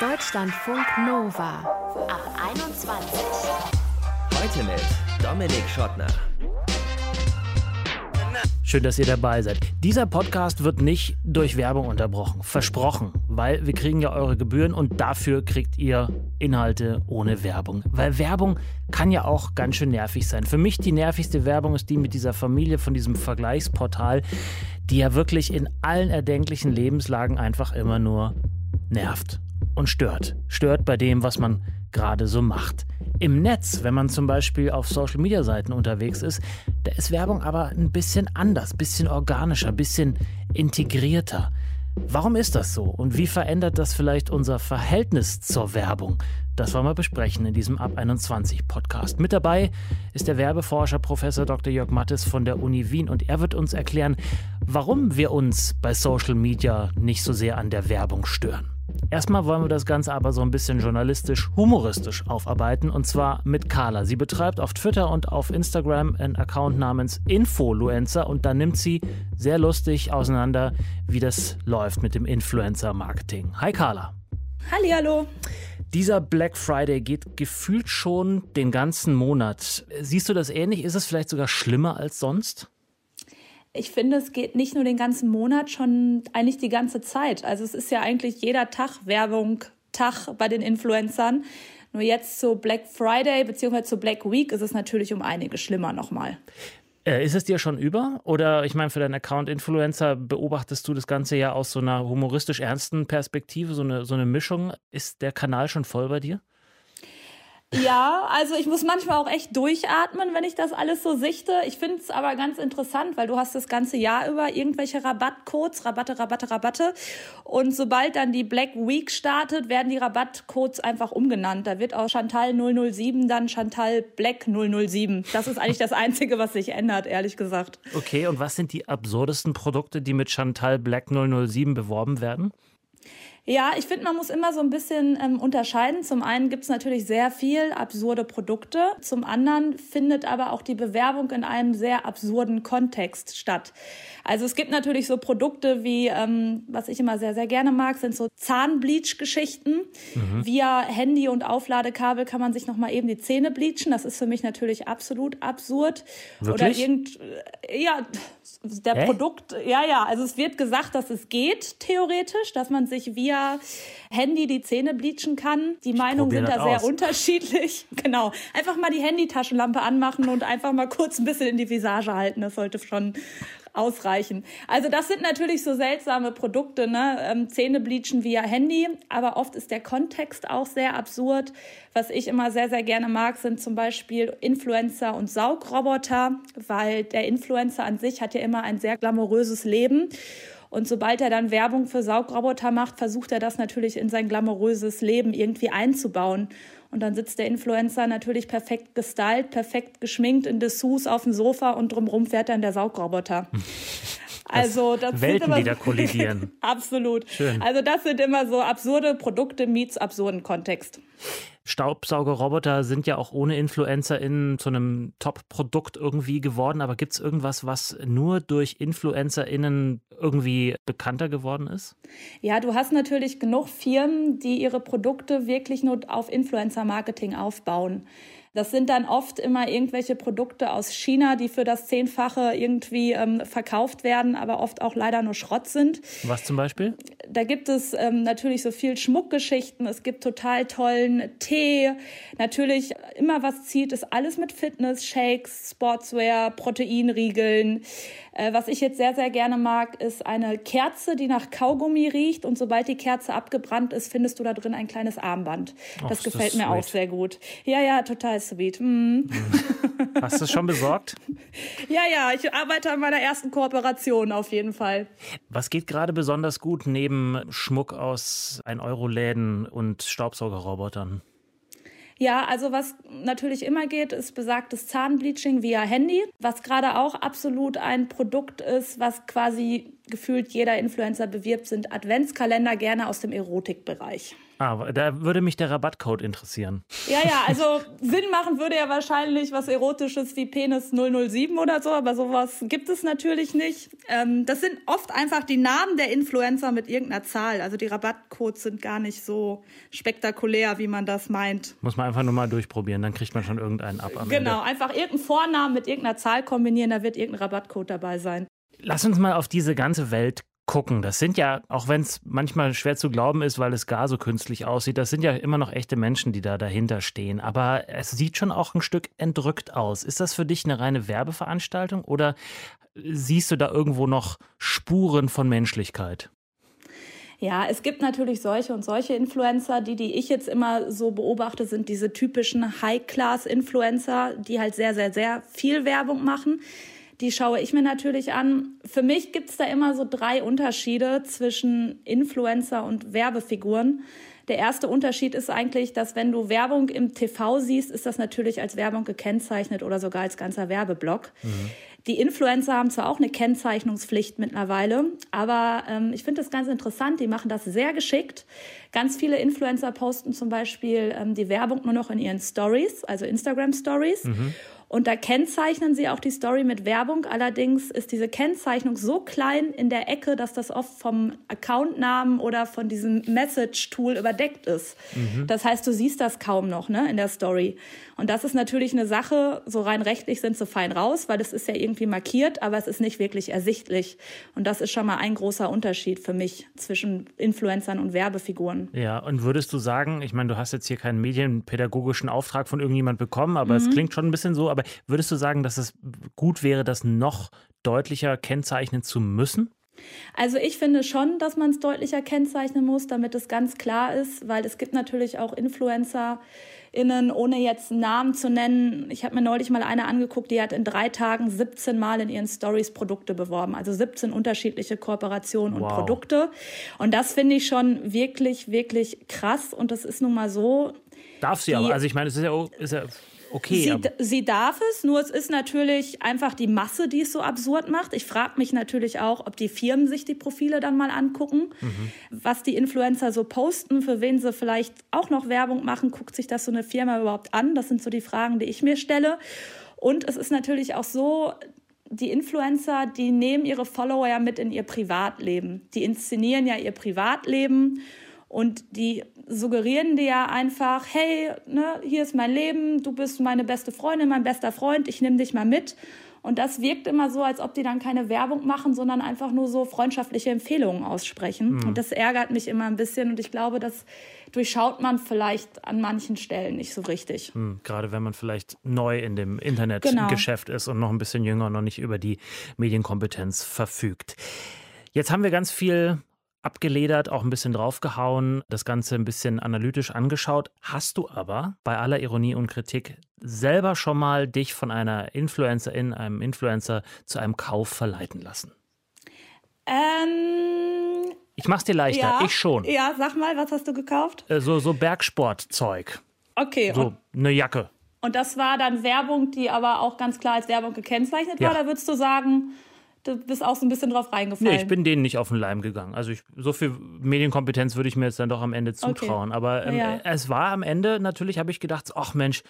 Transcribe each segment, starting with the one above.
Deutschlandfunk Nova ab 21. Heute mit Dominik Schottner. Schön, dass ihr dabei seid. Dieser Podcast wird nicht durch Werbung unterbrochen. Versprochen. Weil wir kriegen ja eure Gebühren und dafür kriegt ihr Inhalte ohne Werbung. Weil Werbung kann ja auch ganz schön nervig sein. Für mich die nervigste Werbung ist die mit dieser Familie von diesem Vergleichsportal, die ja wirklich in allen erdenklichen Lebenslagen einfach immer nur nervt und stört. Stört bei dem, was man gerade so macht. Im Netz, wenn man zum Beispiel auf Social-Media-Seiten unterwegs ist, da ist Werbung aber ein bisschen anders, bisschen organischer, bisschen integrierter. Warum ist das so und wie verändert das vielleicht unser Verhältnis zur Werbung? Das wollen wir besprechen in diesem Ab 21 Podcast. Mit dabei ist der Werbeforscher Professor Dr. Jörg Mattes von der Uni Wien und er wird uns erklären, warum wir uns bei Social Media nicht so sehr an der Werbung stören. Erstmal wollen wir das Ganze aber so ein bisschen journalistisch, humoristisch aufarbeiten und zwar mit Carla. Sie betreibt auf Twitter und auf Instagram einen Account namens Influencer und da nimmt sie sehr lustig auseinander, wie das läuft mit dem Influencer-Marketing. Hi Carla. Hallo. Dieser Black Friday geht gefühlt schon den ganzen Monat. Siehst du das ähnlich? Ist es vielleicht sogar schlimmer als sonst? Ich finde, es geht nicht nur den ganzen Monat, schon eigentlich die ganze Zeit. Also es ist ja eigentlich jeder Tag Werbung, Tag bei den Influencern. Nur jetzt zu Black Friday bzw. zu Black Week ist es natürlich um einige schlimmer nochmal. Äh, ist es dir schon über? Oder ich meine, für deinen Account Influencer beobachtest du das Ganze ja aus so einer humoristisch ernsten Perspektive, so eine, so eine Mischung. Ist der Kanal schon voll bei dir? Ja, also ich muss manchmal auch echt durchatmen, wenn ich das alles so sichte. Ich finde es aber ganz interessant, weil du hast das ganze Jahr über irgendwelche Rabattcodes, Rabatte, Rabatte, Rabatte. Und sobald dann die Black Week startet, werden die Rabattcodes einfach umgenannt. Da wird aus Chantal 007 dann Chantal Black 007. Das ist eigentlich das Einzige, was sich ändert, ehrlich gesagt. Okay, und was sind die absurdesten Produkte, die mit Chantal Black 007 beworben werden? Ja, ich finde, man muss immer so ein bisschen ähm, unterscheiden. Zum einen gibt es natürlich sehr viel absurde Produkte. Zum anderen findet aber auch die Bewerbung in einem sehr absurden Kontext statt. Also es gibt natürlich so Produkte wie, ähm, was ich immer sehr, sehr gerne mag, sind so Zahnbleach-Geschichten. Mhm. Via Handy und Aufladekabel kann man sich nochmal eben die Zähne bleachen. Das ist für mich natürlich absolut absurd. Wirklich? Oder irgend, ja, der Hä? Produkt, ja, ja, also es wird gesagt, dass es geht, theoretisch, dass man sich via Handy die Zähne bleachen kann. Die Meinungen sind da sehr aus. unterschiedlich. Genau. Einfach mal die Handytaschenlampe anmachen und einfach mal kurz ein bisschen in die Visage halten. Das sollte schon ausreichen. Also das sind natürlich so seltsame Produkte, ne? Ähm, Zähne bleachen via Handy, aber oft ist der Kontext auch sehr absurd. Was ich immer sehr, sehr gerne mag, sind zum Beispiel Influencer und Saugroboter, weil der Influencer an sich hat ja immer ein sehr glamouröses Leben. Und sobald er dann Werbung für Saugroboter macht, versucht er das natürlich in sein glamouröses Leben irgendwie einzubauen. Und dann sitzt der Influencer natürlich perfekt gestylt, perfekt geschminkt in Dessous auf dem Sofa und drumherum fährt dann der Saugroboter. Also das Welten, die da kollidieren. absolut. Schön. Also das sind immer so absurde Produkte meets absurden Kontext. Staubsaugerroboter sind ja auch ohne InfluencerInnen zu einem Top-Produkt irgendwie geworden. Aber gibt es irgendwas, was nur durch InfluencerInnen irgendwie bekannter geworden ist? Ja, du hast natürlich genug Firmen, die ihre Produkte wirklich nur auf Influencer-Marketing aufbauen. Das sind dann oft immer irgendwelche Produkte aus China, die für das Zehnfache irgendwie ähm, verkauft werden, aber oft auch leider nur Schrott sind. Was zum Beispiel? Da gibt es ähm, natürlich so viel Schmuckgeschichten. Es gibt total tollen Tee. Natürlich immer was zieht, ist alles mit Fitness, Shakes, Sportswear, Proteinriegeln. Äh, was ich jetzt sehr, sehr gerne mag, ist eine Kerze, die nach Kaugummi riecht. Und sobald die Kerze abgebrannt ist, findest du da drin ein kleines Armband. Das Och, gefällt das mir sweet. auch sehr gut. Ja, ja, total sweet. Mm. Hast du es schon besorgt? ja, ja, ich arbeite an meiner ersten Kooperation auf jeden Fall. Was geht gerade besonders gut neben Schmuck aus 1-Euro-Läden und Staubsaugerrobotern? Ja, also was natürlich immer geht, ist besagtes Zahnbleaching via Handy, was gerade auch absolut ein Produkt ist, was quasi gefühlt jeder Influencer bewirbt, sind Adventskalender gerne aus dem Erotikbereich. Ah, da würde mich der Rabattcode interessieren. Ja, ja, also Sinn machen würde ja wahrscheinlich was Erotisches wie Penis 007 oder so, aber sowas gibt es natürlich nicht. Ähm, das sind oft einfach die Namen der Influencer mit irgendeiner Zahl. Also die Rabattcodes sind gar nicht so spektakulär, wie man das meint. Muss man einfach nur mal durchprobieren, dann kriegt man schon irgendeinen ab. Genau, Ende. einfach irgendeinen Vornamen mit irgendeiner Zahl kombinieren, da wird irgendein Rabattcode dabei sein. Lass uns mal auf diese ganze Welt gucken. Das sind ja, auch wenn es manchmal schwer zu glauben ist, weil es gar so künstlich aussieht, das sind ja immer noch echte Menschen, die da dahinter stehen. Aber es sieht schon auch ein Stück entrückt aus. Ist das für dich eine reine Werbeveranstaltung oder siehst du da irgendwo noch Spuren von Menschlichkeit? Ja, es gibt natürlich solche und solche Influencer. Die, die ich jetzt immer so beobachte, sind diese typischen High-Class-Influencer, die halt sehr, sehr, sehr viel Werbung machen die schaue ich mir natürlich an. Für mich gibt es da immer so drei Unterschiede zwischen Influencer und Werbefiguren. Der erste Unterschied ist eigentlich, dass wenn du Werbung im TV siehst, ist das natürlich als Werbung gekennzeichnet oder sogar als ganzer Werbeblock. Mhm. Die Influencer haben zwar auch eine Kennzeichnungspflicht mittlerweile, aber ähm, ich finde das ganz interessant. Die machen das sehr geschickt. Ganz viele Influencer posten zum Beispiel ähm, die Werbung nur noch in ihren Stories, also Instagram Stories. Mhm. Und da kennzeichnen sie auch die Story mit Werbung. Allerdings ist diese Kennzeichnung so klein in der Ecke, dass das oft vom Accountnamen oder von diesem Message-Tool überdeckt ist. Mhm. Das heißt, du siehst das kaum noch ne, in der Story. Und das ist natürlich eine Sache, so rein rechtlich sind sie fein raus, weil es ist ja irgendwie markiert, aber es ist nicht wirklich ersichtlich. Und das ist schon mal ein großer Unterschied für mich zwischen Influencern und Werbefiguren. Ja, und würdest du sagen, ich meine, du hast jetzt hier keinen medienpädagogischen Auftrag von irgendjemand bekommen, aber mhm. es klingt schon ein bisschen so, aber würdest du sagen, dass es gut wäre, das noch deutlicher kennzeichnen zu müssen? Also ich finde schon, dass man es deutlicher kennzeichnen muss, damit es ganz klar ist, weil es gibt natürlich auch Influencer, innen, ohne jetzt Namen zu nennen. Ich habe mir neulich mal eine angeguckt, die hat in drei Tagen 17 Mal in ihren Stories Produkte beworben. Also 17 unterschiedliche Kooperationen und wow. Produkte. Und das finde ich schon wirklich, wirklich krass. Und das ist nun mal so. Darf sie aber. Also ich meine, es ist ja, ist ja okay. Sie, sie, darf es, nur es ist natürlich einfach die Masse, die es so absurd macht. Ich frage mich natürlich auch, ob die Firmen sich die Profile dann mal angucken, mhm. was die Influencer so posten, für wen sie vielleicht auch noch Werbung machen. Guckt sich das so eine Firma überhaupt an? Das sind so die Fragen, die ich mir stelle. Und es ist natürlich auch so, die Influencer, die nehmen ihre Follower ja mit in ihr Privatleben. Die inszenieren ja ihr Privatleben und die suggerieren dir ja einfach, hey, ne, hier ist mein Leben, du bist meine beste Freundin, mein bester Freund, ich nehme dich mal mit. Und das wirkt immer so, als ob die dann keine Werbung machen, sondern einfach nur so freundschaftliche Empfehlungen aussprechen. Mhm. Und das ärgert mich immer ein bisschen. Und ich glaube, das durchschaut man vielleicht an manchen Stellen nicht so richtig. Mhm. Gerade wenn man vielleicht neu in dem Internetgeschäft genau. ist und noch ein bisschen jünger und noch nicht über die Medienkompetenz verfügt. Jetzt haben wir ganz viel abgeledert, auch ein bisschen draufgehauen, das Ganze ein bisschen analytisch angeschaut. Hast du aber bei aller Ironie und Kritik selber schon mal dich von einer Influencerin, einem Influencer zu einem Kauf verleiten lassen? Ähm, ich mach's dir leichter, ja, ich schon. Ja, sag mal, was hast du gekauft? Äh, so, so Bergsportzeug. Okay. So eine Jacke. Und das war dann Werbung, die aber auch ganz klar als Werbung gekennzeichnet ja. war. Da würdest du sagen, du bist auch so ein bisschen drauf reingefallen. Nee, ich bin denen nicht auf den Leim gegangen. Also ich, so viel Medienkompetenz würde ich mir jetzt dann doch am Ende zutrauen. Okay. Aber ähm, ja. es war am Ende, natürlich habe ich gedacht, ach Mensch,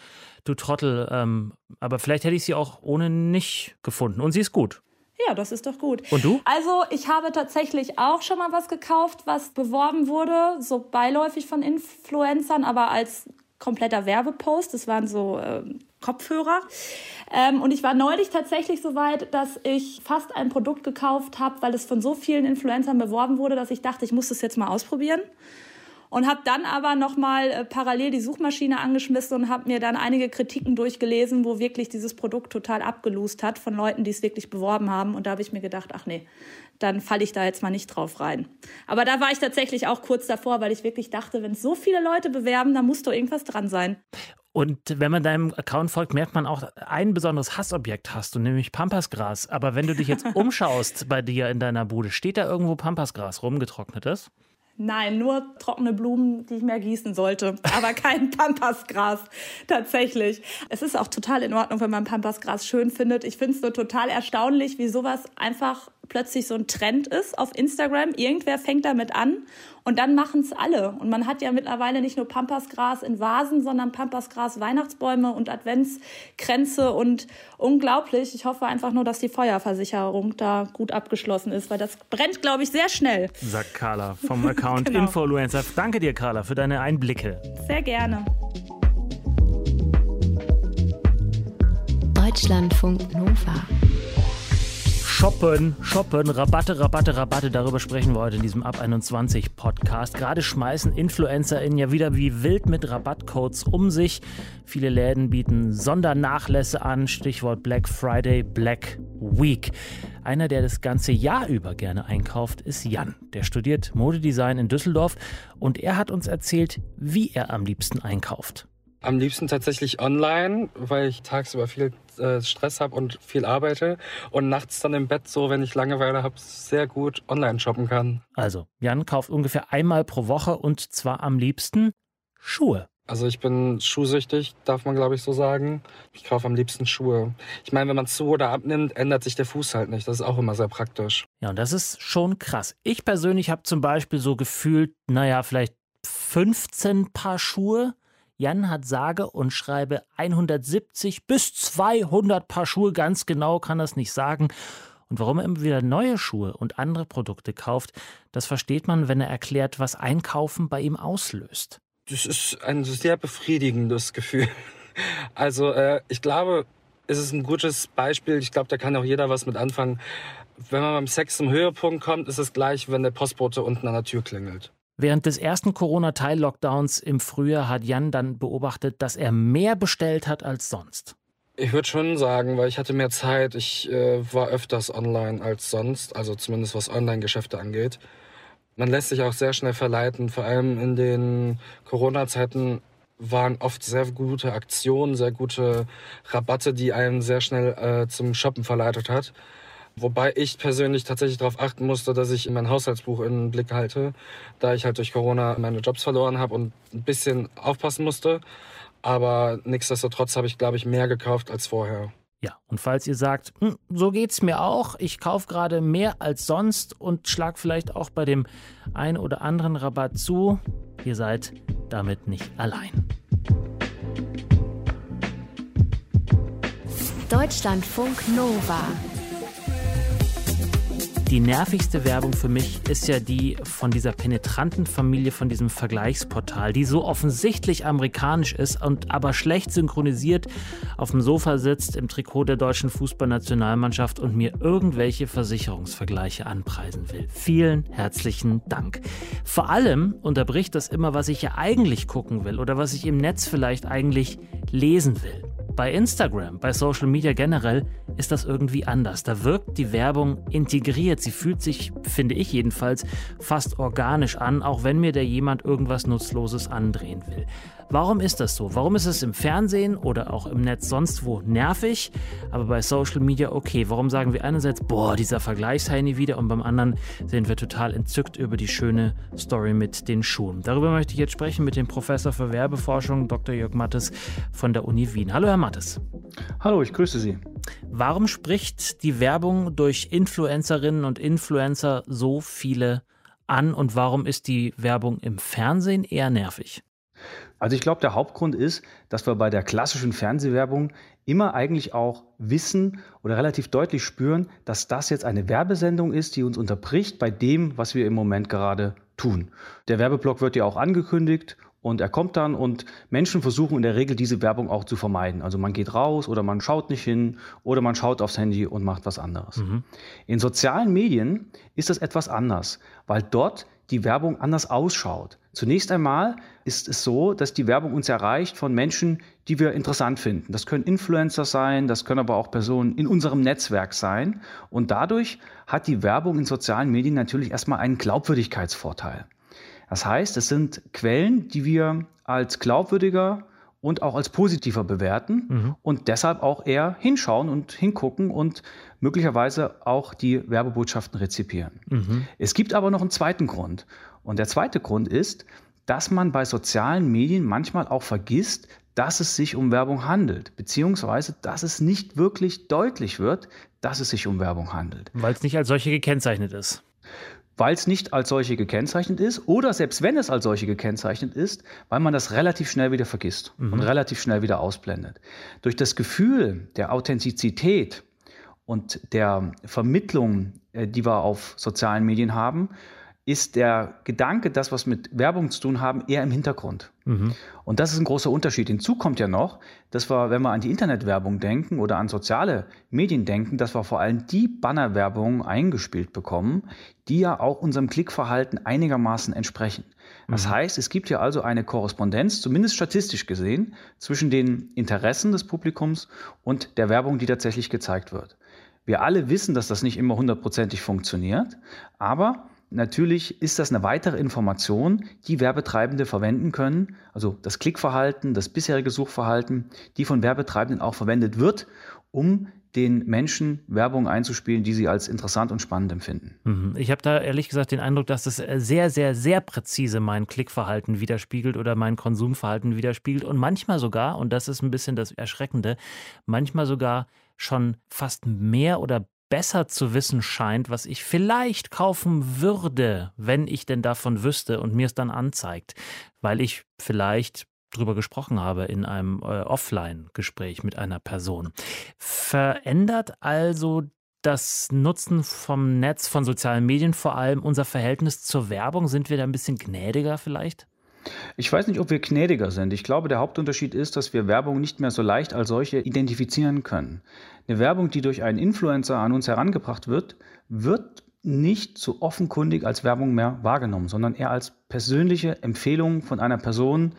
du Trottel. Ähm, aber vielleicht hätte ich sie auch ohne nicht gefunden. Und sie ist gut. Ja, das ist doch gut. Und du? Also, ich habe tatsächlich auch schon mal was gekauft, was beworben wurde, so beiläufig von Influencern, aber als kompletter Werbepost. Das waren so äh, Kopfhörer. Ähm, und ich war neulich tatsächlich so weit, dass ich fast ein Produkt gekauft habe, weil es von so vielen Influencern beworben wurde, dass ich dachte, ich muss das jetzt mal ausprobieren. Und habe dann aber nochmal äh, parallel die Suchmaschine angeschmissen und habe mir dann einige Kritiken durchgelesen, wo wirklich dieses Produkt total abgelust hat von Leuten, die es wirklich beworben haben. Und da habe ich mir gedacht, ach nee, dann falle ich da jetzt mal nicht drauf rein. Aber da war ich tatsächlich auch kurz davor, weil ich wirklich dachte, wenn so viele Leute bewerben, dann muss doch irgendwas dran sein. Und wenn man deinem Account folgt, merkt man auch, ein besonderes Hassobjekt hast du, nämlich Pampasgras. Aber wenn du dich jetzt umschaust bei dir in deiner Bude, steht da irgendwo Pampasgras rumgetrocknetes? Nein, nur trockene Blumen, die ich mehr gießen sollte, aber kein Pampasgras tatsächlich. Es ist auch total in Ordnung, wenn man Pampasgras schön findet. Ich finde es nur total erstaunlich, wie sowas einfach plötzlich so ein Trend ist auf Instagram. Irgendwer fängt damit an und dann machen es alle. Und man hat ja mittlerweile nicht nur Pampasgras in Vasen, sondern Pampasgras Weihnachtsbäume und Adventskränze und unglaublich. Ich hoffe einfach nur, dass die Feuerversicherung da gut abgeschlossen ist, weil das brennt, glaube ich, sehr schnell. Sagt Carla vom Account genau. Influencer. Danke dir, Carla, für deine Einblicke. Sehr gerne. Deutschlandfunk Nova. Shoppen, shoppen, Rabatte, Rabatte, Rabatte. Darüber sprechen wir heute in diesem Ab 21 Podcast. Gerade schmeißen InfluencerInnen ja wieder wie wild mit Rabattcodes um sich. Viele Läden bieten Sondernachlässe an. Stichwort Black Friday, Black Week. Einer, der das ganze Jahr über gerne einkauft, ist Jan. Der studiert Modedesign in Düsseldorf und er hat uns erzählt, wie er am liebsten einkauft. Am liebsten tatsächlich online, weil ich tagsüber viel äh, Stress habe und viel arbeite und nachts dann im Bett so, wenn ich Langeweile habe, sehr gut online shoppen kann. Also, Jan kauft ungefähr einmal pro Woche und zwar am liebsten Schuhe. Also ich bin schuhsüchtig, darf man glaube ich so sagen. Ich kaufe am liebsten Schuhe. Ich meine, wenn man zu oder abnimmt, ändert sich der Fuß halt nicht. Das ist auch immer sehr praktisch. Ja, und das ist schon krass. Ich persönlich habe zum Beispiel so gefühlt, naja, vielleicht 15 Paar Schuhe. Jan hat sage und schreibe 170 bis 200 Paar Schuhe, ganz genau kann das nicht sagen. Und warum er immer wieder neue Schuhe und andere Produkte kauft, das versteht man, wenn er erklärt, was Einkaufen bei ihm auslöst. Das ist ein sehr befriedigendes Gefühl. Also äh, ich glaube, es ist ein gutes Beispiel. Ich glaube, da kann auch jeder was mit anfangen. Wenn man beim Sex zum Höhepunkt kommt, ist es gleich, wenn der Postbote unten an der Tür klingelt. Während des ersten Corona-Teil-Lockdowns im Frühjahr hat Jan dann beobachtet, dass er mehr bestellt hat als sonst. Ich würde schon sagen, weil ich hatte mehr Zeit. Ich äh, war öfters online als sonst, also zumindest was Online-Geschäfte angeht. Man lässt sich auch sehr schnell verleiten, vor allem in den Corona-Zeiten waren oft sehr gute Aktionen, sehr gute Rabatte, die einen sehr schnell äh, zum Shoppen verleitet hat. Wobei ich persönlich tatsächlich darauf achten musste, dass ich mein Haushaltsbuch in den Blick halte, da ich halt durch Corona meine Jobs verloren habe und ein bisschen aufpassen musste. Aber nichtsdestotrotz habe ich, glaube ich, mehr gekauft als vorher. Ja, und falls ihr sagt, hm, so geht's mir auch, ich kaufe gerade mehr als sonst und schlag vielleicht auch bei dem ein oder anderen Rabatt zu, ihr seid damit nicht allein. Deutschlandfunk Nova die nervigste Werbung für mich ist ja die von dieser penetranten Familie, von diesem Vergleichsportal, die so offensichtlich amerikanisch ist und aber schlecht synchronisiert auf dem Sofa sitzt im Trikot der deutschen Fußballnationalmannschaft und mir irgendwelche Versicherungsvergleiche anpreisen will. Vielen herzlichen Dank. Vor allem unterbricht das immer, was ich ja eigentlich gucken will oder was ich im Netz vielleicht eigentlich lesen will. Bei Instagram, bei Social Media generell ist das irgendwie anders. Da wirkt die Werbung integriert. Sie fühlt sich, finde ich jedenfalls, fast organisch an, auch wenn mir da jemand irgendwas Nutzloses andrehen will. Warum ist das so? Warum ist es im Fernsehen oder auch im Netz sonst wo nervig, aber bei Social Media okay? Warum sagen wir einerseits, boah, dieser Vergleichsheini wieder und beim anderen sind wir total entzückt über die schöne Story mit den Schuhen? Darüber möchte ich jetzt sprechen mit dem Professor für Werbeforschung, Dr. Jörg Mattes von der Uni Wien. Hallo, Herr Mattes. Hallo, ich grüße Sie. Warum spricht die Werbung durch Influencerinnen und Influencer so viele an und warum ist die Werbung im Fernsehen eher nervig? Also ich glaube, der Hauptgrund ist, dass wir bei der klassischen Fernsehwerbung immer eigentlich auch wissen oder relativ deutlich spüren, dass das jetzt eine Werbesendung ist, die uns unterbricht bei dem, was wir im Moment gerade tun. Der Werbeblock wird ja auch angekündigt und er kommt dann und Menschen versuchen in der Regel diese Werbung auch zu vermeiden. Also man geht raus oder man schaut nicht hin oder man schaut aufs Handy und macht was anderes. Mhm. In sozialen Medien ist das etwas anders, weil dort die Werbung anders ausschaut. Zunächst einmal ist es so, dass die Werbung uns erreicht von Menschen, die wir interessant finden. Das können Influencer sein, das können aber auch Personen in unserem Netzwerk sein. Und dadurch hat die Werbung in sozialen Medien natürlich erstmal einen Glaubwürdigkeitsvorteil. Das heißt, es sind Quellen, die wir als glaubwürdiger und auch als positiver bewerten mhm. und deshalb auch eher hinschauen und hingucken und möglicherweise auch die Werbebotschaften rezipieren. Mhm. Es gibt aber noch einen zweiten Grund. Und der zweite Grund ist, dass man bei sozialen Medien manchmal auch vergisst, dass es sich um Werbung handelt, beziehungsweise dass es nicht wirklich deutlich wird, dass es sich um Werbung handelt. Weil es nicht als solche gekennzeichnet ist. Weil es nicht als solche gekennzeichnet ist oder selbst wenn es als solche gekennzeichnet ist, weil man das relativ schnell wieder vergisst mhm. und relativ schnell wieder ausblendet. Durch das Gefühl der Authentizität und der Vermittlung, äh, die wir auf sozialen Medien haben, ist der Gedanke, das, was mit Werbung zu tun haben, eher im Hintergrund. Mhm. Und das ist ein großer Unterschied. Hinzu kommt ja noch, dass wir, wenn wir an die Internetwerbung denken oder an soziale Medien denken, dass wir vor allem die Bannerwerbung eingespielt bekommen, die ja auch unserem Klickverhalten einigermaßen entsprechen. Das mhm. heißt, es gibt ja also eine Korrespondenz, zumindest statistisch gesehen, zwischen den Interessen des Publikums und der Werbung, die tatsächlich gezeigt wird. Wir alle wissen, dass das nicht immer hundertprozentig funktioniert, aber Natürlich ist das eine weitere Information, die Werbetreibende verwenden können, also das Klickverhalten, das bisherige Suchverhalten, die von Werbetreibenden auch verwendet wird, um den Menschen Werbung einzuspielen, die sie als interessant und spannend empfinden. Mhm. Ich habe da ehrlich gesagt den Eindruck, dass es sehr, sehr, sehr präzise mein Klickverhalten widerspiegelt oder mein Konsumverhalten widerspiegelt und manchmal sogar, und das ist ein bisschen das Erschreckende, manchmal sogar schon fast mehr oder besser zu wissen scheint, was ich vielleicht kaufen würde, wenn ich denn davon wüsste und mir es dann anzeigt, weil ich vielleicht drüber gesprochen habe in einem äh, Offline-Gespräch mit einer Person. Verändert also das Nutzen vom Netz, von sozialen Medien vor allem unser Verhältnis zur Werbung? Sind wir da ein bisschen gnädiger vielleicht? Ich weiß nicht, ob wir gnädiger sind. Ich glaube, der Hauptunterschied ist, dass wir Werbung nicht mehr so leicht als solche identifizieren können. Eine Werbung, die durch einen Influencer an uns herangebracht wird, wird nicht so offenkundig als Werbung mehr wahrgenommen, sondern eher als persönliche Empfehlung von einer Person,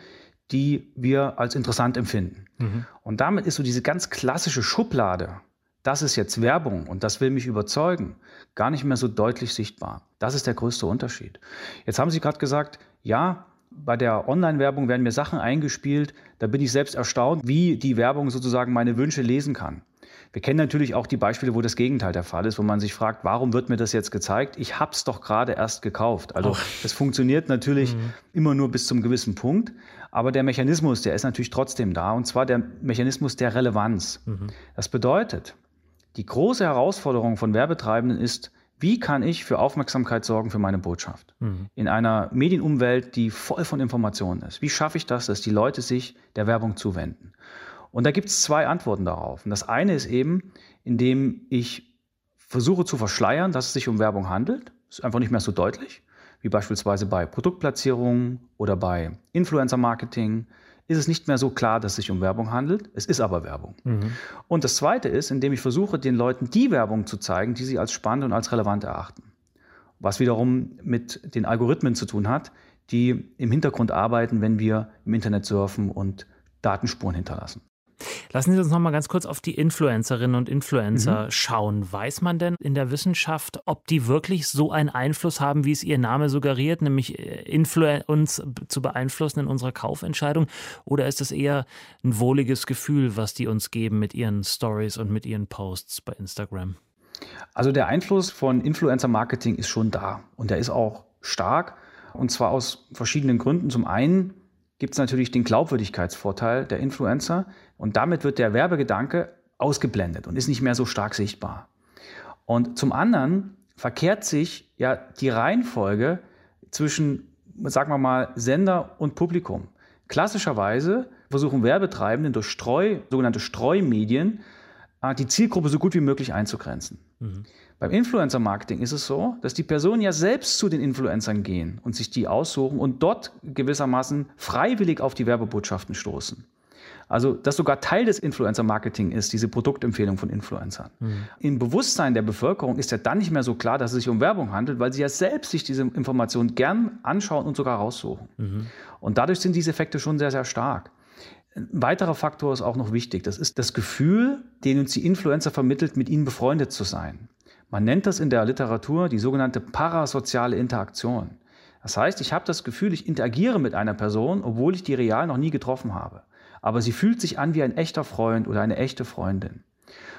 die wir als interessant empfinden. Mhm. Und damit ist so diese ganz klassische Schublade, das ist jetzt Werbung und das will mich überzeugen, gar nicht mehr so deutlich sichtbar. Das ist der größte Unterschied. Jetzt haben Sie gerade gesagt, ja, bei der Online-Werbung werden mir Sachen eingespielt, da bin ich selbst erstaunt, wie die Werbung sozusagen meine Wünsche lesen kann. Wir kennen natürlich auch die Beispiele, wo das Gegenteil der Fall ist, wo man sich fragt, warum wird mir das jetzt gezeigt? Ich habe es doch gerade erst gekauft. Also es funktioniert natürlich mhm. immer nur bis zum gewissen Punkt, aber der Mechanismus, der ist natürlich trotzdem da, und zwar der Mechanismus der Relevanz. Mhm. Das bedeutet, die große Herausforderung von Werbetreibenden ist, wie kann ich für Aufmerksamkeit sorgen für meine Botschaft? Mhm. In einer Medienumwelt, die voll von Informationen ist. Wie schaffe ich das, dass die Leute sich der Werbung zuwenden? Und da gibt es zwei Antworten darauf. Und das eine ist eben, indem ich versuche zu verschleiern, dass es sich um Werbung handelt. Das ist einfach nicht mehr so deutlich, wie beispielsweise bei Produktplatzierungen oder bei Influencer-Marketing ist es nicht mehr so klar, dass es sich um Werbung handelt. Es ist aber Werbung. Mhm. Und das Zweite ist, indem ich versuche, den Leuten die Werbung zu zeigen, die sie als spannend und als relevant erachten. Was wiederum mit den Algorithmen zu tun hat, die im Hintergrund arbeiten, wenn wir im Internet surfen und Datenspuren hinterlassen. Lassen Sie uns noch mal ganz kurz auf die Influencerinnen und Influencer mhm. schauen. Weiß man denn in der Wissenschaft, ob die wirklich so einen Einfluss haben, wie es ihr Name suggeriert, nämlich äh, uns zu beeinflussen in unserer Kaufentscheidung? Oder ist es eher ein wohliges Gefühl, was die uns geben mit ihren Stories und mit ihren Posts bei Instagram? Also der Einfluss von Influencer-Marketing ist schon da und der ist auch stark und zwar aus verschiedenen Gründen. Zum einen gibt es natürlich den Glaubwürdigkeitsvorteil der Influencer und damit wird der Werbegedanke ausgeblendet und ist nicht mehr so stark sichtbar. Und zum anderen verkehrt sich ja die Reihenfolge zwischen, sagen wir mal, Sender und Publikum. Klassischerweise versuchen Werbetreibende durch Streu, sogenannte Streumedien, äh, die Zielgruppe so gut wie möglich einzugrenzen. Mhm. Beim Influencer-Marketing ist es so, dass die Personen ja selbst zu den Influencern gehen und sich die aussuchen und dort gewissermaßen freiwillig auf die Werbebotschaften stoßen. Also, das sogar Teil des Influencer-Marketing ist, diese Produktempfehlung von Influencern. Mhm. Im Bewusstsein der Bevölkerung ist ja dann nicht mehr so klar, dass es sich um Werbung handelt, weil sie ja selbst sich diese Informationen gern anschauen und sogar raussuchen. Mhm. Und dadurch sind diese Effekte schon sehr, sehr stark. Ein weiterer Faktor ist auch noch wichtig. Das ist das Gefühl, den uns die Influencer vermittelt, mit ihnen befreundet zu sein. Man nennt das in der Literatur die sogenannte parasoziale Interaktion. Das heißt, ich habe das Gefühl, ich interagiere mit einer Person, obwohl ich die real noch nie getroffen habe. Aber sie fühlt sich an wie ein echter Freund oder eine echte Freundin.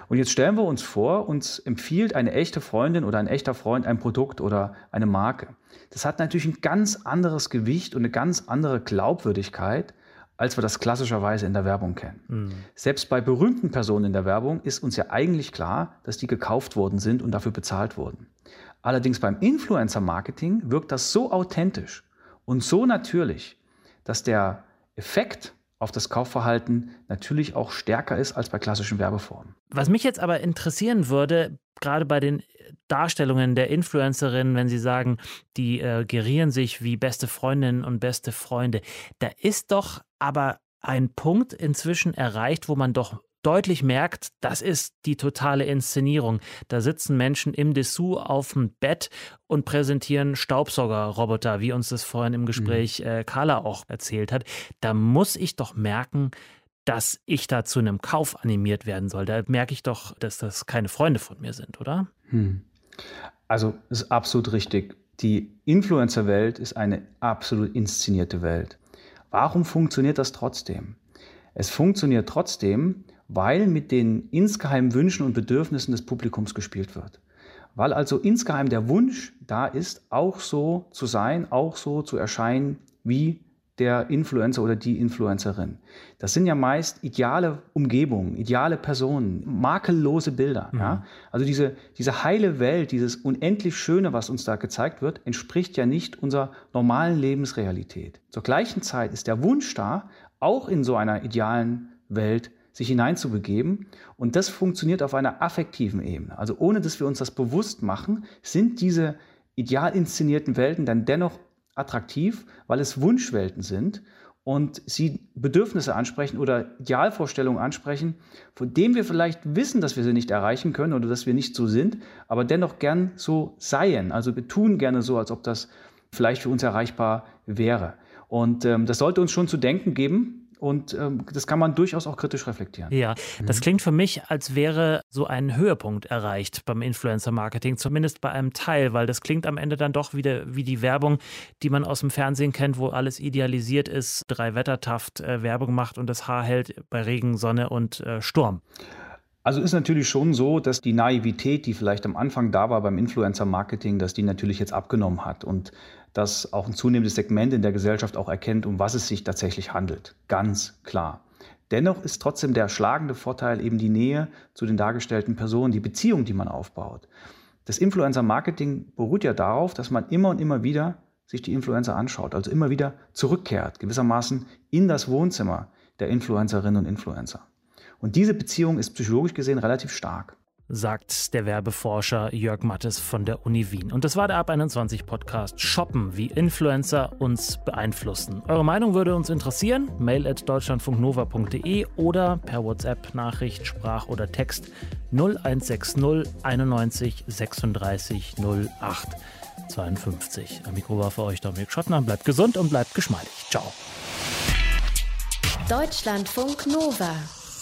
Und jetzt stellen wir uns vor, uns empfiehlt eine echte Freundin oder ein echter Freund ein Produkt oder eine Marke. Das hat natürlich ein ganz anderes Gewicht und eine ganz andere Glaubwürdigkeit, als wir das klassischerweise in der Werbung kennen. Mhm. Selbst bei berühmten Personen in der Werbung ist uns ja eigentlich klar, dass die gekauft worden sind und dafür bezahlt wurden. Allerdings beim Influencer-Marketing wirkt das so authentisch und so natürlich, dass der Effekt auf das Kaufverhalten natürlich auch stärker ist als bei klassischen Werbeformen. Was mich jetzt aber interessieren würde, gerade bei den Darstellungen der Influencerinnen, wenn sie sagen, die äh, gerieren sich wie beste Freundinnen und beste Freunde, da ist doch aber ein Punkt inzwischen erreicht, wo man doch deutlich merkt, das ist die totale Inszenierung. Da sitzen Menschen im Dessous auf dem Bett und präsentieren Staubsaugerroboter, wie uns das vorhin im Gespräch mhm. äh, Carla auch erzählt hat. Da muss ich doch merken, dass ich da zu einem Kauf animiert werden soll. Da merke ich doch, dass das keine Freunde von mir sind, oder? Hm. Also ist absolut richtig. Die Influencer-Welt ist eine absolut inszenierte Welt. Warum funktioniert das trotzdem? Es funktioniert trotzdem, weil mit den insgeheimen Wünschen und Bedürfnissen des Publikums gespielt wird. Weil also insgeheim der Wunsch da ist, auch so zu sein, auch so zu erscheinen wie der Influencer oder die Influencerin. Das sind ja meist ideale Umgebungen, ideale Personen, makellose Bilder. Mhm. Ja? Also diese, diese heile Welt, dieses unendlich Schöne, was uns da gezeigt wird, entspricht ja nicht unserer normalen Lebensrealität. Zur gleichen Zeit ist der Wunsch da, auch in so einer idealen Welt sich hineinzubegeben. Und das funktioniert auf einer affektiven Ebene. Also ohne dass wir uns das bewusst machen, sind diese ideal inszenierten Welten dann dennoch attraktiv, weil es Wunschwelten sind und sie Bedürfnisse ansprechen oder Idealvorstellungen ansprechen, von denen wir vielleicht wissen, dass wir sie nicht erreichen können oder dass wir nicht so sind, aber dennoch gern so seien. Also wir tun gerne so, als ob das vielleicht für uns erreichbar wäre. Und ähm, das sollte uns schon zu denken geben, und ähm, das kann man durchaus auch kritisch reflektieren. Ja, das mhm. klingt für mich, als wäre so ein Höhepunkt erreicht beim Influencer-Marketing, zumindest bei einem Teil, weil das klingt am Ende dann doch wieder wie die Werbung, die man aus dem Fernsehen kennt, wo alles idealisiert ist, drei Wettertaft äh, Werbung macht und das Haar hält bei Regen, Sonne und äh, Sturm. Also ist natürlich schon so, dass die Naivität, die vielleicht am Anfang da war beim Influencer-Marketing, dass die natürlich jetzt abgenommen hat und dass auch ein zunehmendes Segment in der Gesellschaft auch erkennt, um was es sich tatsächlich handelt. Ganz klar. Dennoch ist trotzdem der schlagende Vorteil eben die Nähe zu den dargestellten Personen, die Beziehung, die man aufbaut. Das Influencer-Marketing beruht ja darauf, dass man immer und immer wieder sich die Influencer anschaut, also immer wieder zurückkehrt, gewissermaßen in das Wohnzimmer der Influencerinnen und Influencer. Und diese Beziehung ist psychologisch gesehen relativ stark sagt der Werbeforscher Jörg Mattes von der Uni Wien. Und das war der Ab 21 Podcast Shoppen, wie Influencer uns beeinflussen. Eure Meinung würde uns interessieren. Mail at deutschlandfunknova.de oder per WhatsApp Nachricht, Sprach oder Text 0160 91 36 08 52. Am Mikro war für euch Dominik Schottner. Bleibt gesund und bleibt geschmeidig. Ciao. Deutschlandfunk Nova.